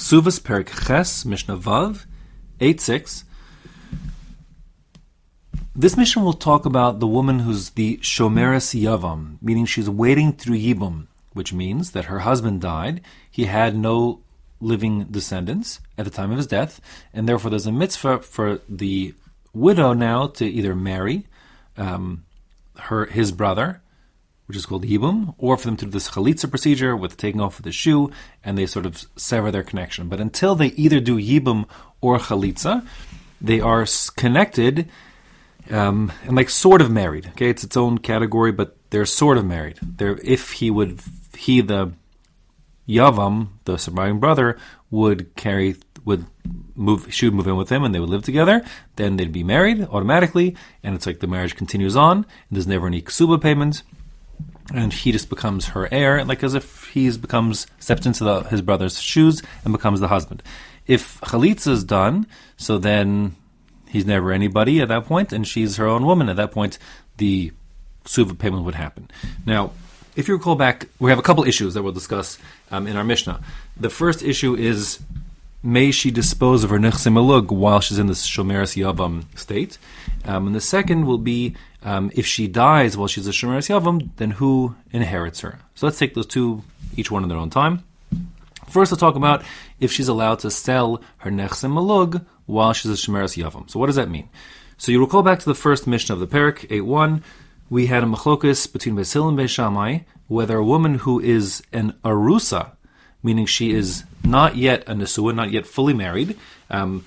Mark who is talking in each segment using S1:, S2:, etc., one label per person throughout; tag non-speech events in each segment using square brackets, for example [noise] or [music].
S1: Ksuvas Perik Ches, Mishnah Vav, 8 6. This Mishnah will talk about the woman who's the Shomeres Yavam, meaning she's waiting through Yibum, which means that her husband died. He had no living descendants at the time of his death, and therefore there's a mitzvah for the widow now to either marry um, her his brother, which is called yibum, or for them to do this chalitza procedure with taking off of the shoe, and they sort of sever their connection. But until they either do yibum or chalitza, they are connected um, and like sort of married. Okay, it's its own category, but they're sort of married. They're if he would he the Yavam, the surviving brother, would carry would move she would move in with him and they would live together, then they'd be married automatically, and it's like the marriage continues on, and there's never any ksuba payments, and he just becomes her heir, like as if he becomes steps into the, his brother's shoes and becomes the husband. If chalitza is done, so then he's never anybody at that point, and she's her own woman at that point. The suva payment would happen. Now, if you recall back, we have a couple issues that we'll discuss um, in our Mishnah. The first issue is may she dispose of her nechsim while she's in this shomeres yavam state, um, and the second will be um, if she dies while she's a shomeres yavam, then who inherits her? So let's take those two, each one in their own time. First, we'll talk about if she's allowed to sell her nechsim malug while she's a shomeres yavam. So what does that mean? So you recall back to the first Mishnah of the perek, 8.1, we had a machlokus between Beis Hillel and Beis Shammai, whether a woman who is an arusa, meaning she is not yet a nesua, not yet fully married, um,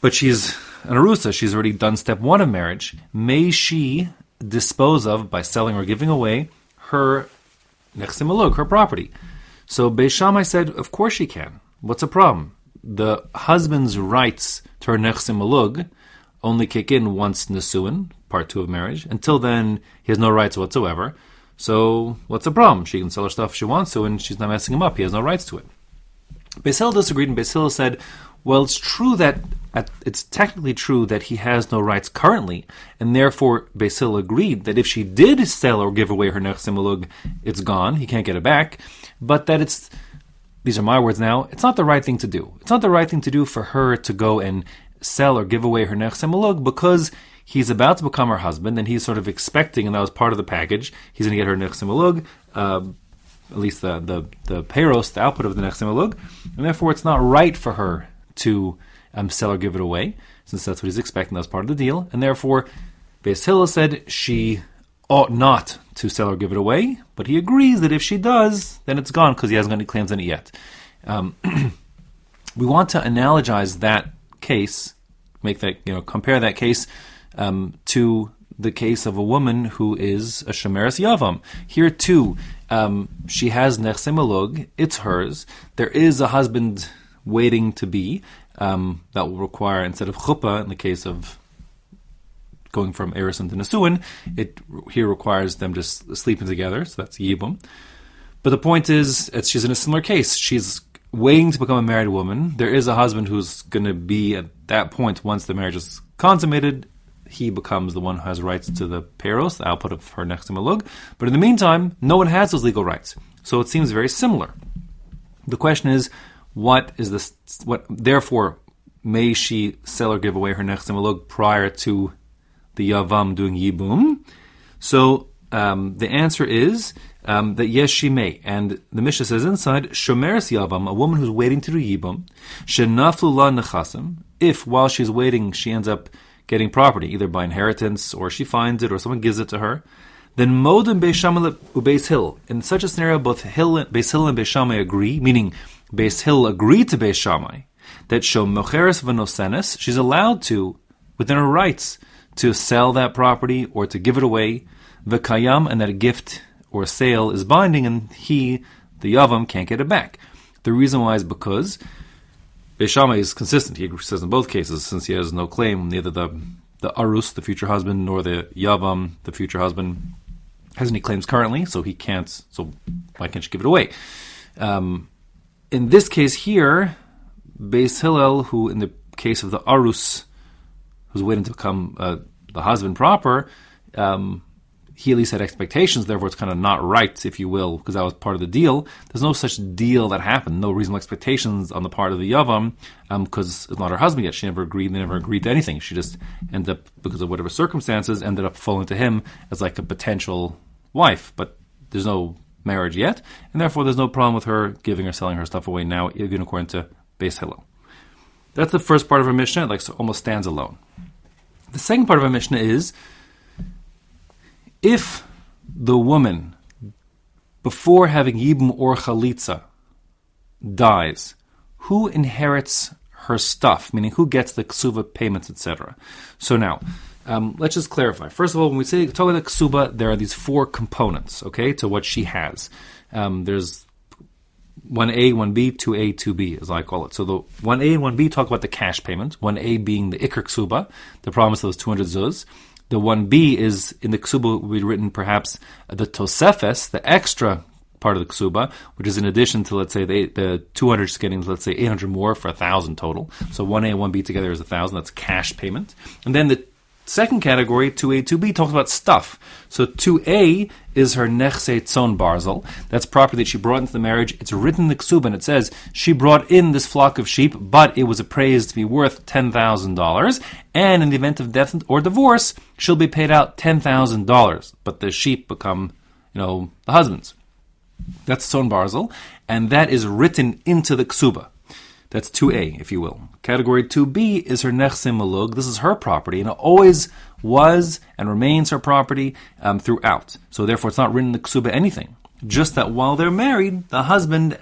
S1: but she's an arusa, she's already done step one of marriage, may she dispose of, by selling or giving away, her nechsim her property. So Beis Shammai said, of course she can. What's the problem? The husband's rights to her nechsim only kick in once nesuin, part two of marriage. Until then, he has no rights whatsoever. So what's the problem? She can sell her stuff if she wants to, and she's not messing him up. He has no rights to it. Beis Hillel disagreed, and Beis Hillel said, well, it's true that it's technically true that he has no rights currently, and therefore Beis Hillel agreed that if she did sell or give away her nechsim malug, it's gone. He can't get it back. But that it's these are my words now. It's not the right thing to do. It's not the right thing to do for her to go and sell or give away her nechsim malug because he's about to become her husband, and he's sort of expecting, and that was part of the package. He's going to get her nechsim uh, at least the the the payros, the output of the nechsim and therefore it's not right for her to um, sell or give it away, since that's what he's expecting. That's part of the deal, and therefore, Beis Hillel said she ought not to sell or give it away, but he agrees that if she does, then it's gone because he hasn't got any claims on it yet. Um, [clears throat] we want to analogize that case, make that you know compare that case um, to the case of a woman who is a shomeres yavam. Here too, um, she has nechse malug; it's hers. There is a husband waiting to be um, that will require instead of chuppah in the case of going from erusin to nesuin, it here requires them just sleeping together. So that's yibum. But the point is, she's in a similar case. She's waiting to become a married woman. There is a husband who's going to be at that point once the marriage is consummated he becomes the one who has rights to the payros, the output of her nechse malug. But in the meantime, no one has those legal rights. So it seems very similar. The question is, what is this? What therefore may she sell or give away her nechse malug prior to the yavam doing yibum? So um, the answer is um, that yes, she may. And the Mishnah says inside, Shomeres Yavam, a woman who's waiting to do Yibum, Shenaflu La Nechasim, if while she's waiting she ends up getting property, either by inheritance or she finds it or someone gives it to her, then Modem Beis Ubeis Hillel. In such a scenario, both Hill, Beis Hillel and Beis Shammai agree, meaning Beis Hillel agreed to Beis Shammai that Shom Mocheres Venosenes, she's allowed to, within her rights, to sell that property or to give it away, V'kayam, and that a gift or sale is binding, and he, the Yavam, can't get it back. The reason why is because Beis Shammai is consistent. He says in both cases, since he has no claim, neither the the arus, the future husband, nor the yavam, the future husband, has any claims currently, so he can't. So why can't you give it away? Um, in this case here, Beis Hillel, who in the case of the arus, who's waiting to become uh, the husband proper, um, he at least had expectations, therefore it's kind of not right, if you will, because that was part of the deal. There's no such deal that happened, no reasonable expectations on the part of the Yavam, because um, it's not her husband yet. She never agreed, they never agreed to anything. She just ended up, because of whatever circumstances, ended up falling to him as like a potential wife, but there's no marriage yet, and therefore there's no problem with her giving or selling her stuff away now, even according to Beis Hillel. That's the first part of our Mishnah, like so almost stands alone. The second part of our Mishnah is if the woman, before having Yibum or Chalitza, dies, who inherits her stuff? Meaning, who gets the ksuba payments, etc. So now, um, let's just clarify. First of all, when we say the ksuba, there are these four components, okay, to what she has. Um, there's 1A, 1B, 2A, 2B, as I call it. So the 1A and 1B talk about the cash payment, 1A being the Iker Ksuba, the promise of those 200 zuz. The 1B is in the Ksuba, we written perhaps the Tosefes, the extra part of the Ksuba, which is in addition to, let's say, the, the 200 is getting, let's say, 800 more for a 1,000 total. So 1A and 1B together is a 1,000. That's cash payment. And then the Second category, 2A, 2B, talks about stuff. So 2A is her nechse tzon barzel. That's property that she brought into the marriage. It's written in the ksub and it says she brought in this flock of sheep, but it was appraised to be worth $10,000. And in the event of death or divorce, she'll be paid out $10,000. But the sheep become, you know, the husband's. That's tzon barzel. And that is written into the ksuba. That's 2A, if you will. Category 2B is her nechsim malug. This is her property, and it always was and remains her property um, throughout. So therefore, it's not written in the ksuba anything. Just that while they're married, the husband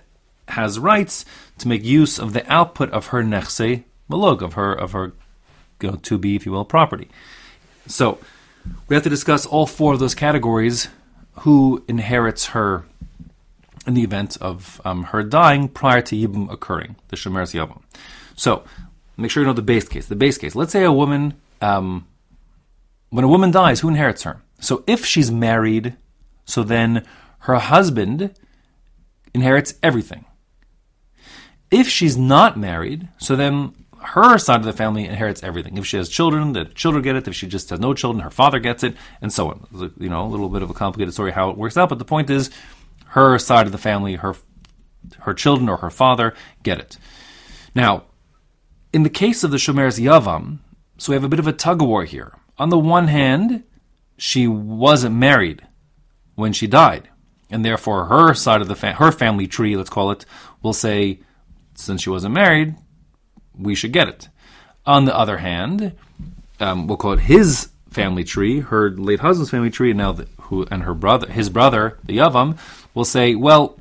S1: has rights to make use of the output of her nechse malug, of her of her you know, 2B, if you will, property. So we have to discuss all four of those categories. Who inherits her in the event of um, her dying prior to Yibum occurring, the Shomeres Yavam. So, make sure you know the base case. The base case. Let's say a woman, um, when a woman dies, who inherits her? So, if she's married, so then her husband inherits everything. If she's not married, so then her side of the family inherits everything. If she has children, the children get it. If she just has no children, her father gets it, and so on. You know, a little bit of a complicated story how it works out, but the point is, her side of the family, her her children or her father get it. Now, in the case of the Shomeres Yavam, so we have a bit of a tug of war here. On the one hand, she wasn't married when she died, and therefore her side of the fa- her family tree, let's call it, will say, since she wasn't married, we should get it. On the other hand, um, we'll call it his family tree, her late husband's family tree, and now the, who and her brother, his brother, the Yavam, will say, well,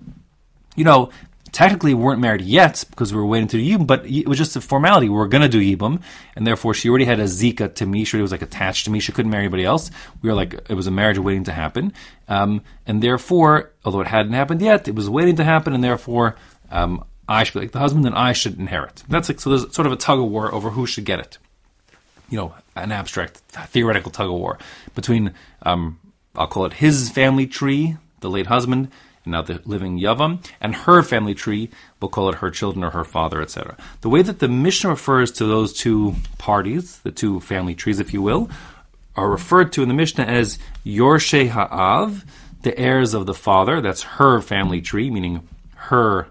S1: you know, technically we weren't married yet because we were waiting to do Yibum, but it was just a formality. We were going to do Yibum, and therefore she already had a Zika to me. She was like attached to me. She couldn't marry anybody else. We were like, it was a marriage waiting to happen. Um, and therefore, although it hadn't happened yet, it was waiting to happen, and therefore, um, I should be like the husband, and I should inherit. That's like, so there's sort of a tug of war over who should get it. You know, an abstract, theoretical tug of war between, um, I'll call it his family tree, the late husband, and now the living Yavam, and her family tree, we'll call it her children or her father, etc. The way that the Mishnah refers to those two parties, the two family trees, if you will, are referred to in the Mishnah as Yorshe Ha'av, the heirs of the father, that's her family tree, meaning her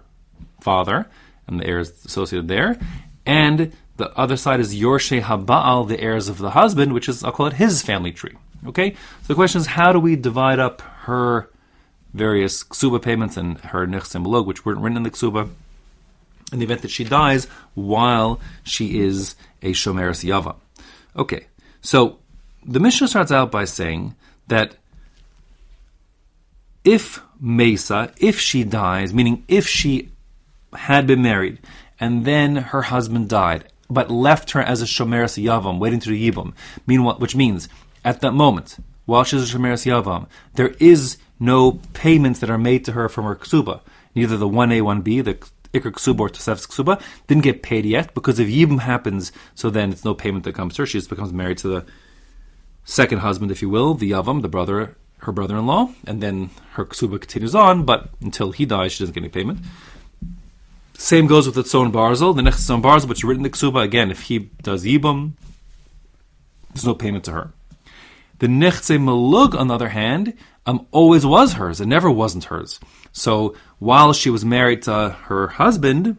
S1: father, and the heirs associated there, and the other side is Yorshe Haba'al, the heirs of the husband, which is, I'll call it his family tree. Okay? So the question is, how do we divide up her various ksuba payments and her nechsim log, which weren't written in the ksuba, in the event that she dies while she is a shomeris yava. Okay, so the Mishnah starts out by saying that if Mesa, if she dies, meaning if she had been married and then her husband died, but left her as a shomeris yavam, waiting to the yibum, meanwhile, which means at that moment, while she's a shomeris yavam, there is no payments that are made to her from her ksuba. Neither the 1A, 1B, the Iker ksuba or Tosef's ksuba, didn't get paid yet because if Yibum happens, so then it's no payment that comes to her. She just becomes married to the second husband, if you will, the Yavam, the brother, her brother-in-law, and then her ksuba continues on, but until he dies, she doesn't get any payment. Same goes with the Tzon Barzel, the nechse Tzon Barzel, which is written in the ksuba. Again, if he does Yibum, there's no payment to her. The nechse malug, on the other hand, um, always was hers. It never wasn't hers. So while she was married to her husband,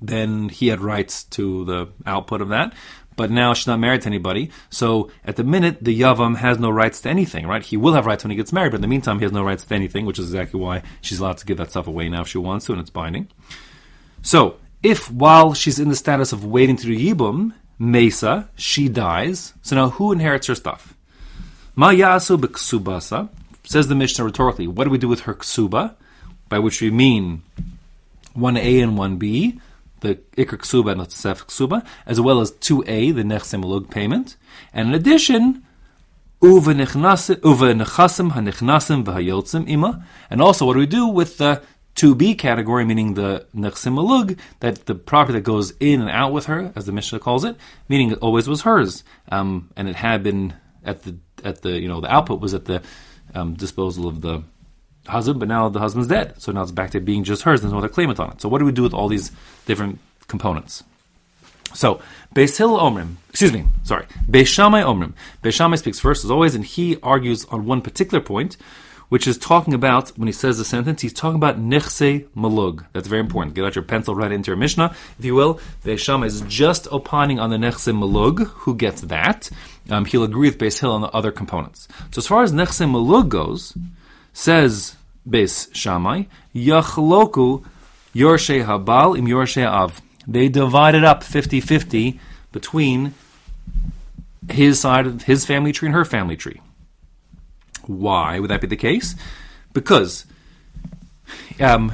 S1: then he had rights to the output of that. But now she's not married to anybody. So at the minute, the Yavam has no rights to anything, right? He will have rights when he gets married, but in the meantime, he has no rights to anything, which is exactly why she's allowed to give that stuff away now if she wants to, and it's binding. So, if while she's in the status of waiting to do Yibum, Mesa, she dies, so now who inherits her stuff? Ma yasu b'ksubasa, says the Mishnah rhetorically, what do we do with her ksuba? By which we mean 1a and 1b, the ikr ksuba and the sef ksuba, as well as 2a, the nechsemulug payment. And in addition, uva nechasim hanichnasim ima. And also, what do we do with the 2b category, meaning the nechsim that the property that goes in and out with her, as the Mishnah calls it, meaning it always was hers, um, and it had been at the at the you know the output was at the um, disposal of the husband, but now the husband's dead, so now it's back to being just hers. There's no other claimant on it. So what do we do with all these different components? So Beis Hillel Omrim, excuse me, sorry, Beis Shammai Omrim. Beis Shammai speaks first as always, and he argues on one particular point which is talking about, when he says the sentence, he's talking about nechse malug. That's very important. Get out your pencil, right into your Mishnah, if you will. Veisham is just opining on the nechse malug. Who gets that? Um, he'll agree with Beis Hillel on the other components. So as far as nechse malug goes, says Beis Shammai, yachloku yorshe habal im yorshe av. They divided up 50-50 between his side of his family tree and her family tree. Why would that be the case? Because um,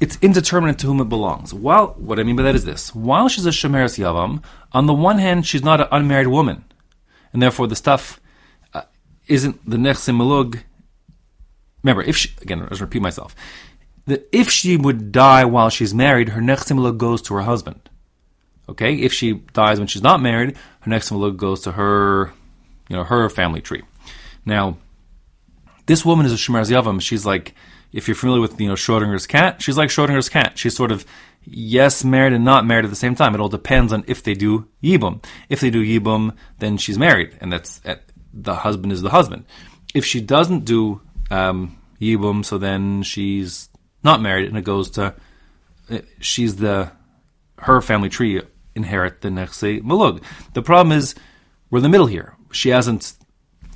S1: it's indeterminate to whom it belongs. While what I mean by that is this: while she's a shomeres yavam, on the one hand, she's not an unmarried woman, and therefore the stuff uh, isn't the nechsim melug. Remember, if she, again, I'll repeat myself, that if she would die while she's married, her nechsim melug goes to her husband. Okay, if she dies when she's not married, her nechsim melug goes to her, you know, her family tree. Now, this woman is a Shemer Yavam. She's like, if you're familiar with you know Schrodinger's cat, she's like Schrodinger's cat. She's sort of yes married and not married at the same time. It all depends on if they do yibum. If they do yibum, then she's married, and that's the husband is the husband. If she doesn't do um, yibum, so then she's not married, and it goes to uh, she's the her family tree inherit the say malug. The problem is we're in the middle here. She hasn't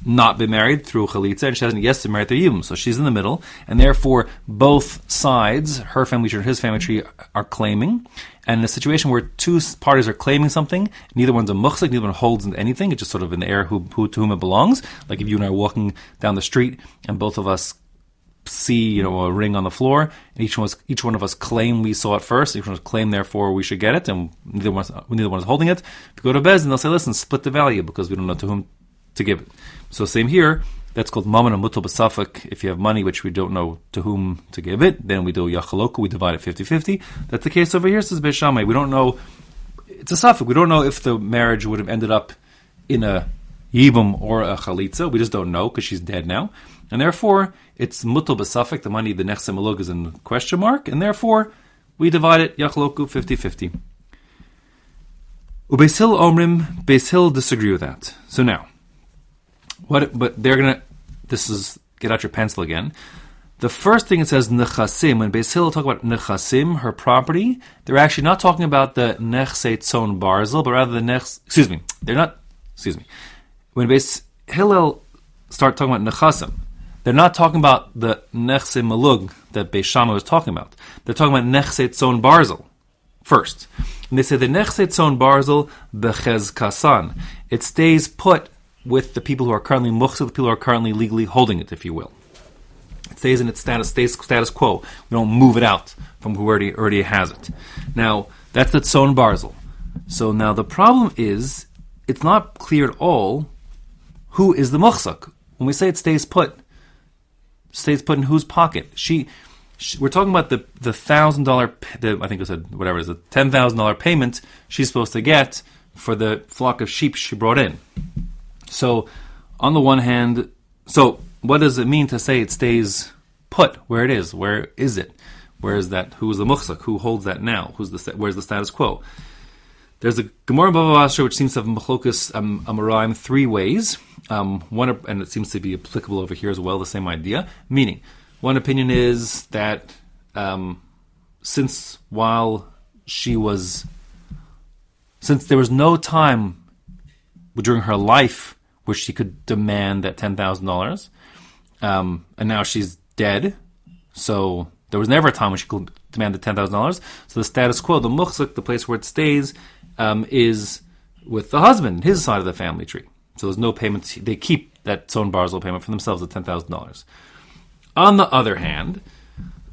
S1: not been married through chalitza, and she hasn't yet been married through yibum. So she's in the middle, and therefore both sides, her family tree and his family tree, are claiming. And in a situation where two parties are claiming something, neither one's a muchzik, neither one holds anything. It's just sort of in the air who, who, to whom it belongs. Like if you and I are walking down the street, and both of us see, you know, a ring on the floor, and each one, was, each one of us claim we saw it first. Each one claim, therefore, we should get it, and neither one, neither one is holding it. If you go to Bez, and they'll say, "Listen, split the value because we don't know to whom to give it." So same here. That's called mammon and mutal basafak. If you have money which we don't know to whom to give it, then we do yachaloku, we divide it 50-50. That's the case over here, says Beis Shammai. We don't know, it's a safek. We don't know if the marriage would have ended up in a yibum or a chalitza. We just don't know because she's dead now. And therefore, it's mutal basafak, the money, the next nechse is in question mark, and therefore, we divide it yachaloku 50-50. Ubeis Hillel Omrim, Beis Hillel disagree with that. So now, what? But they're gonna. This is get out your pencil again. The first thing it says nechasim. When Beis Hillel talk about nechasim, her property, they're actually not talking about the nechse tzon barzel, but rather the nech. Excuse me. They're not. Excuse me. When Beis Hillel start talking about nechasim, they're not talking about the nechse malug that Beis Shammai was talking about. They're talking about nechse tzon barzel first. And they say the nechse tzon barzel bechezkasan. It stays put with the people who are currently muhsa, the people who are currently legally holding it, if you will. It stays in its status, stays status quo. We don't move it out from who already, already has it. Now, that's the tzon barzel. So now the problem is, it's not clear at all who is the muchzak. When we say it stays put, stays put in whose pocket? She, she we're talking about the the thousand dollar, I think it said whatever it is, a ten thousand dollar payment she's supposed to get for the flock of sheep she brought in. So, on the one hand, so what does it mean to say it stays put where it is? Where is it? Where is that? Who is the muchzak? Who holds that now? Who's the where's the status quo? There's a Gemara Bava Basra which seems to have Machlokas um, Amoraim three ways. Um, one, and it seems to be applicable over here as well, the same idea. Meaning, one opinion is that um, since while she was, since there was no time during her life where she could demand that ten thousand dollars, um, and now she's dead, so there was never a time when she could demand the ten thousand dollars. So the status quo, the muchzik, the place where it stays, um, is with the husband, his side of the family tree. So there's no payments. They keep that Tzon Barzel payment for themselves at ten thousand dollars. On the other hand,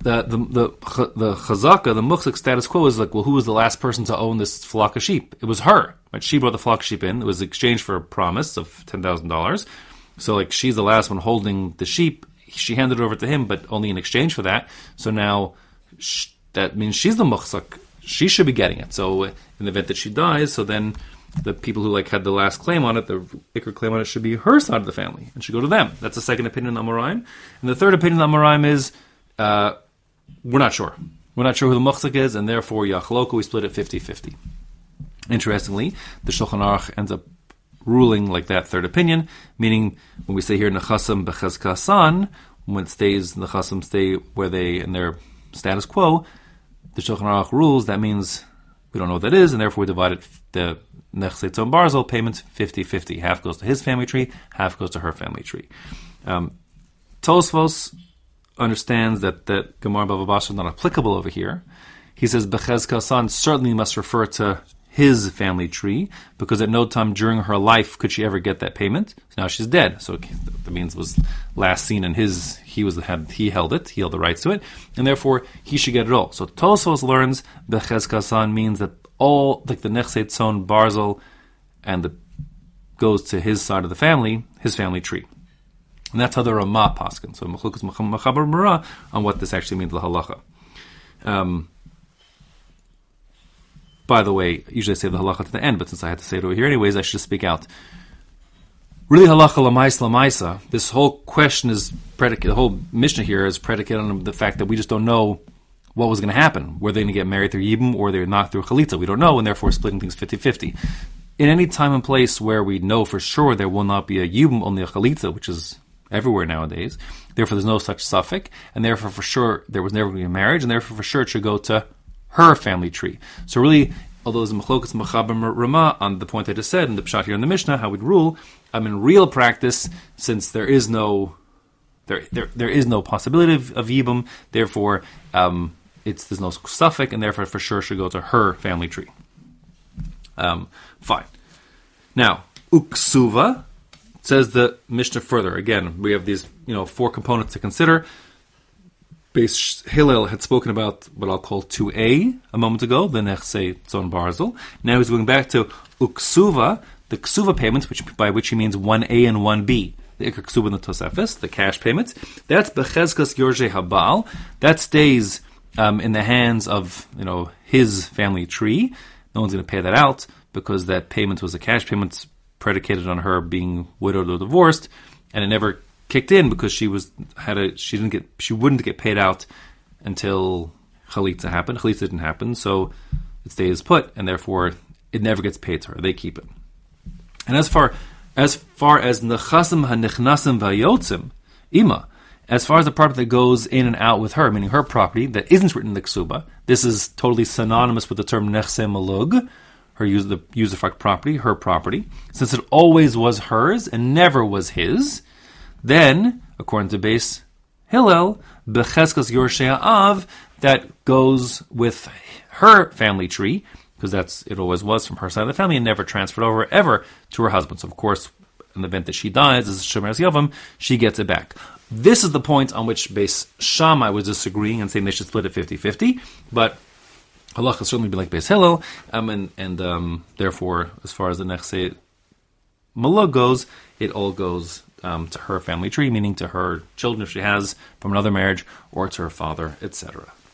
S1: the the the the chazaka, the muchzik status quo is like, well, who was the last person to own this flock of sheep? It was her. Right? She brought the flock of sheep in. It was exchanged for a promise of ten thousand dollars. So like she's the last one holding the sheep. She handed it over to him, but only in exchange for that. So now that means she's the muchzik. She should be getting it. So in the event that she dies, so then the people who like had the last claim on it, the Iker claim on it, should be her side of the family and should go to them. That's the second opinion on Amoraim. And the third opinion on Amoraim is uh, we're not sure. We're not sure who the muchzik is, and therefore Yachloko, we split it 50-50. Interestingly, the Shulchan Aruch ends up ruling like that third opinion, meaning when we say here Nechasim Bechazkasan, when it stays the Nechasim stay where they in their status quo, the Shulchan Aruch rules that means we don't know what that is, and therefore we divided the Nechse Tzon Barzel payment 50-50. Half goes to his family tree, half goes to her family tree. Um, Tosfos understands that that Gemara Bava Basra is not applicable over here. He says Bechezka certainly must refer to his family tree because at no time during her life could she ever get that payment. So now she's dead, so that means it was last seen in his. He was had he held it, he held the rights to it, and therefore he should get it all. So Tosfos learns Bechezka means that all like the Nechse Tzon Barzel and the goes to his side of the family, his family tree. And that's how the Ramah paskin. So Mechlukas Machaber Mara on what this actually means, the halacha. Um, by the way, usually I say the halacha to the end, but since I had to say it over here anyways, I should just speak out. Really, halacha lamais lamaisa. This whole question is predicated. The whole Mishnah here is predicated on the fact that we just don't know what was going to happen. Were they going to get married through Yibum or they're not through Chalitza? We don't know, and therefore splitting things 50 50. In any time and place where we know for sure there will not be a Yibum, only a Chalitza, which is everywhere nowadays, therefore there's no such safek, and therefore for sure there was never going to be a marriage, and therefore for sure it should go to her family tree. So really, although there's a machlokas machabim rama on the point I just said in the pshat here in the Mishnah, how we'd rule, I'm in real practice, since there is no there, there, there is no possibility of, of yibum, therefore um, it's there's no safek, and therefore for sure should go to her family tree. Um, fine. Now, uksuva says the Mishnah further. Again, we have these you know four components to consider. Beis Hillel had spoken about what I'll call 2a a moment ago, the Nechse Tzon Barzel. Now he's going back to Uksuva, the Ksuva payments, which by which he means 1a and 1b. The Iker Ksuva and the Tosefis, the cash payments. That's Bechezkas Yorshe Habal. That stays um, in the hands of you know his family tree. No one's going to pay that out because that payment was a cash payment predicated on her being widowed or divorced, and it never kicked in because she was had a she didn't get she wouldn't get paid out until chalitza happened. Chalitza didn't happen, so it stays put, and therefore it never gets paid to her. They keep it. And as far as far as nechasim hanichnasim vayotzim ima, as far as the property that goes in and out with her, meaning her property that isn't written in the ksuba, this is totally synonymous with the term nechse malug, her use the usufruct property, her property, since it always was hers and never was his. Then, according to Beis Hillel, becheskas yorshea av that goes with her family tree because that's it always was from her side of the family and never transferred over ever to her husband. So of course, in the event that she dies as Shemeres Yavam, she gets it back. This is the point on which Beis Shammai was disagreeing and saying they should split it 50-50, but Allah will certainly be like Beis Hillel, um, and, and um, therefore, as far as the Nechse Malug goes, it all goes um, to her family tree, meaning to her children if she has from another marriage, or to her father, etc.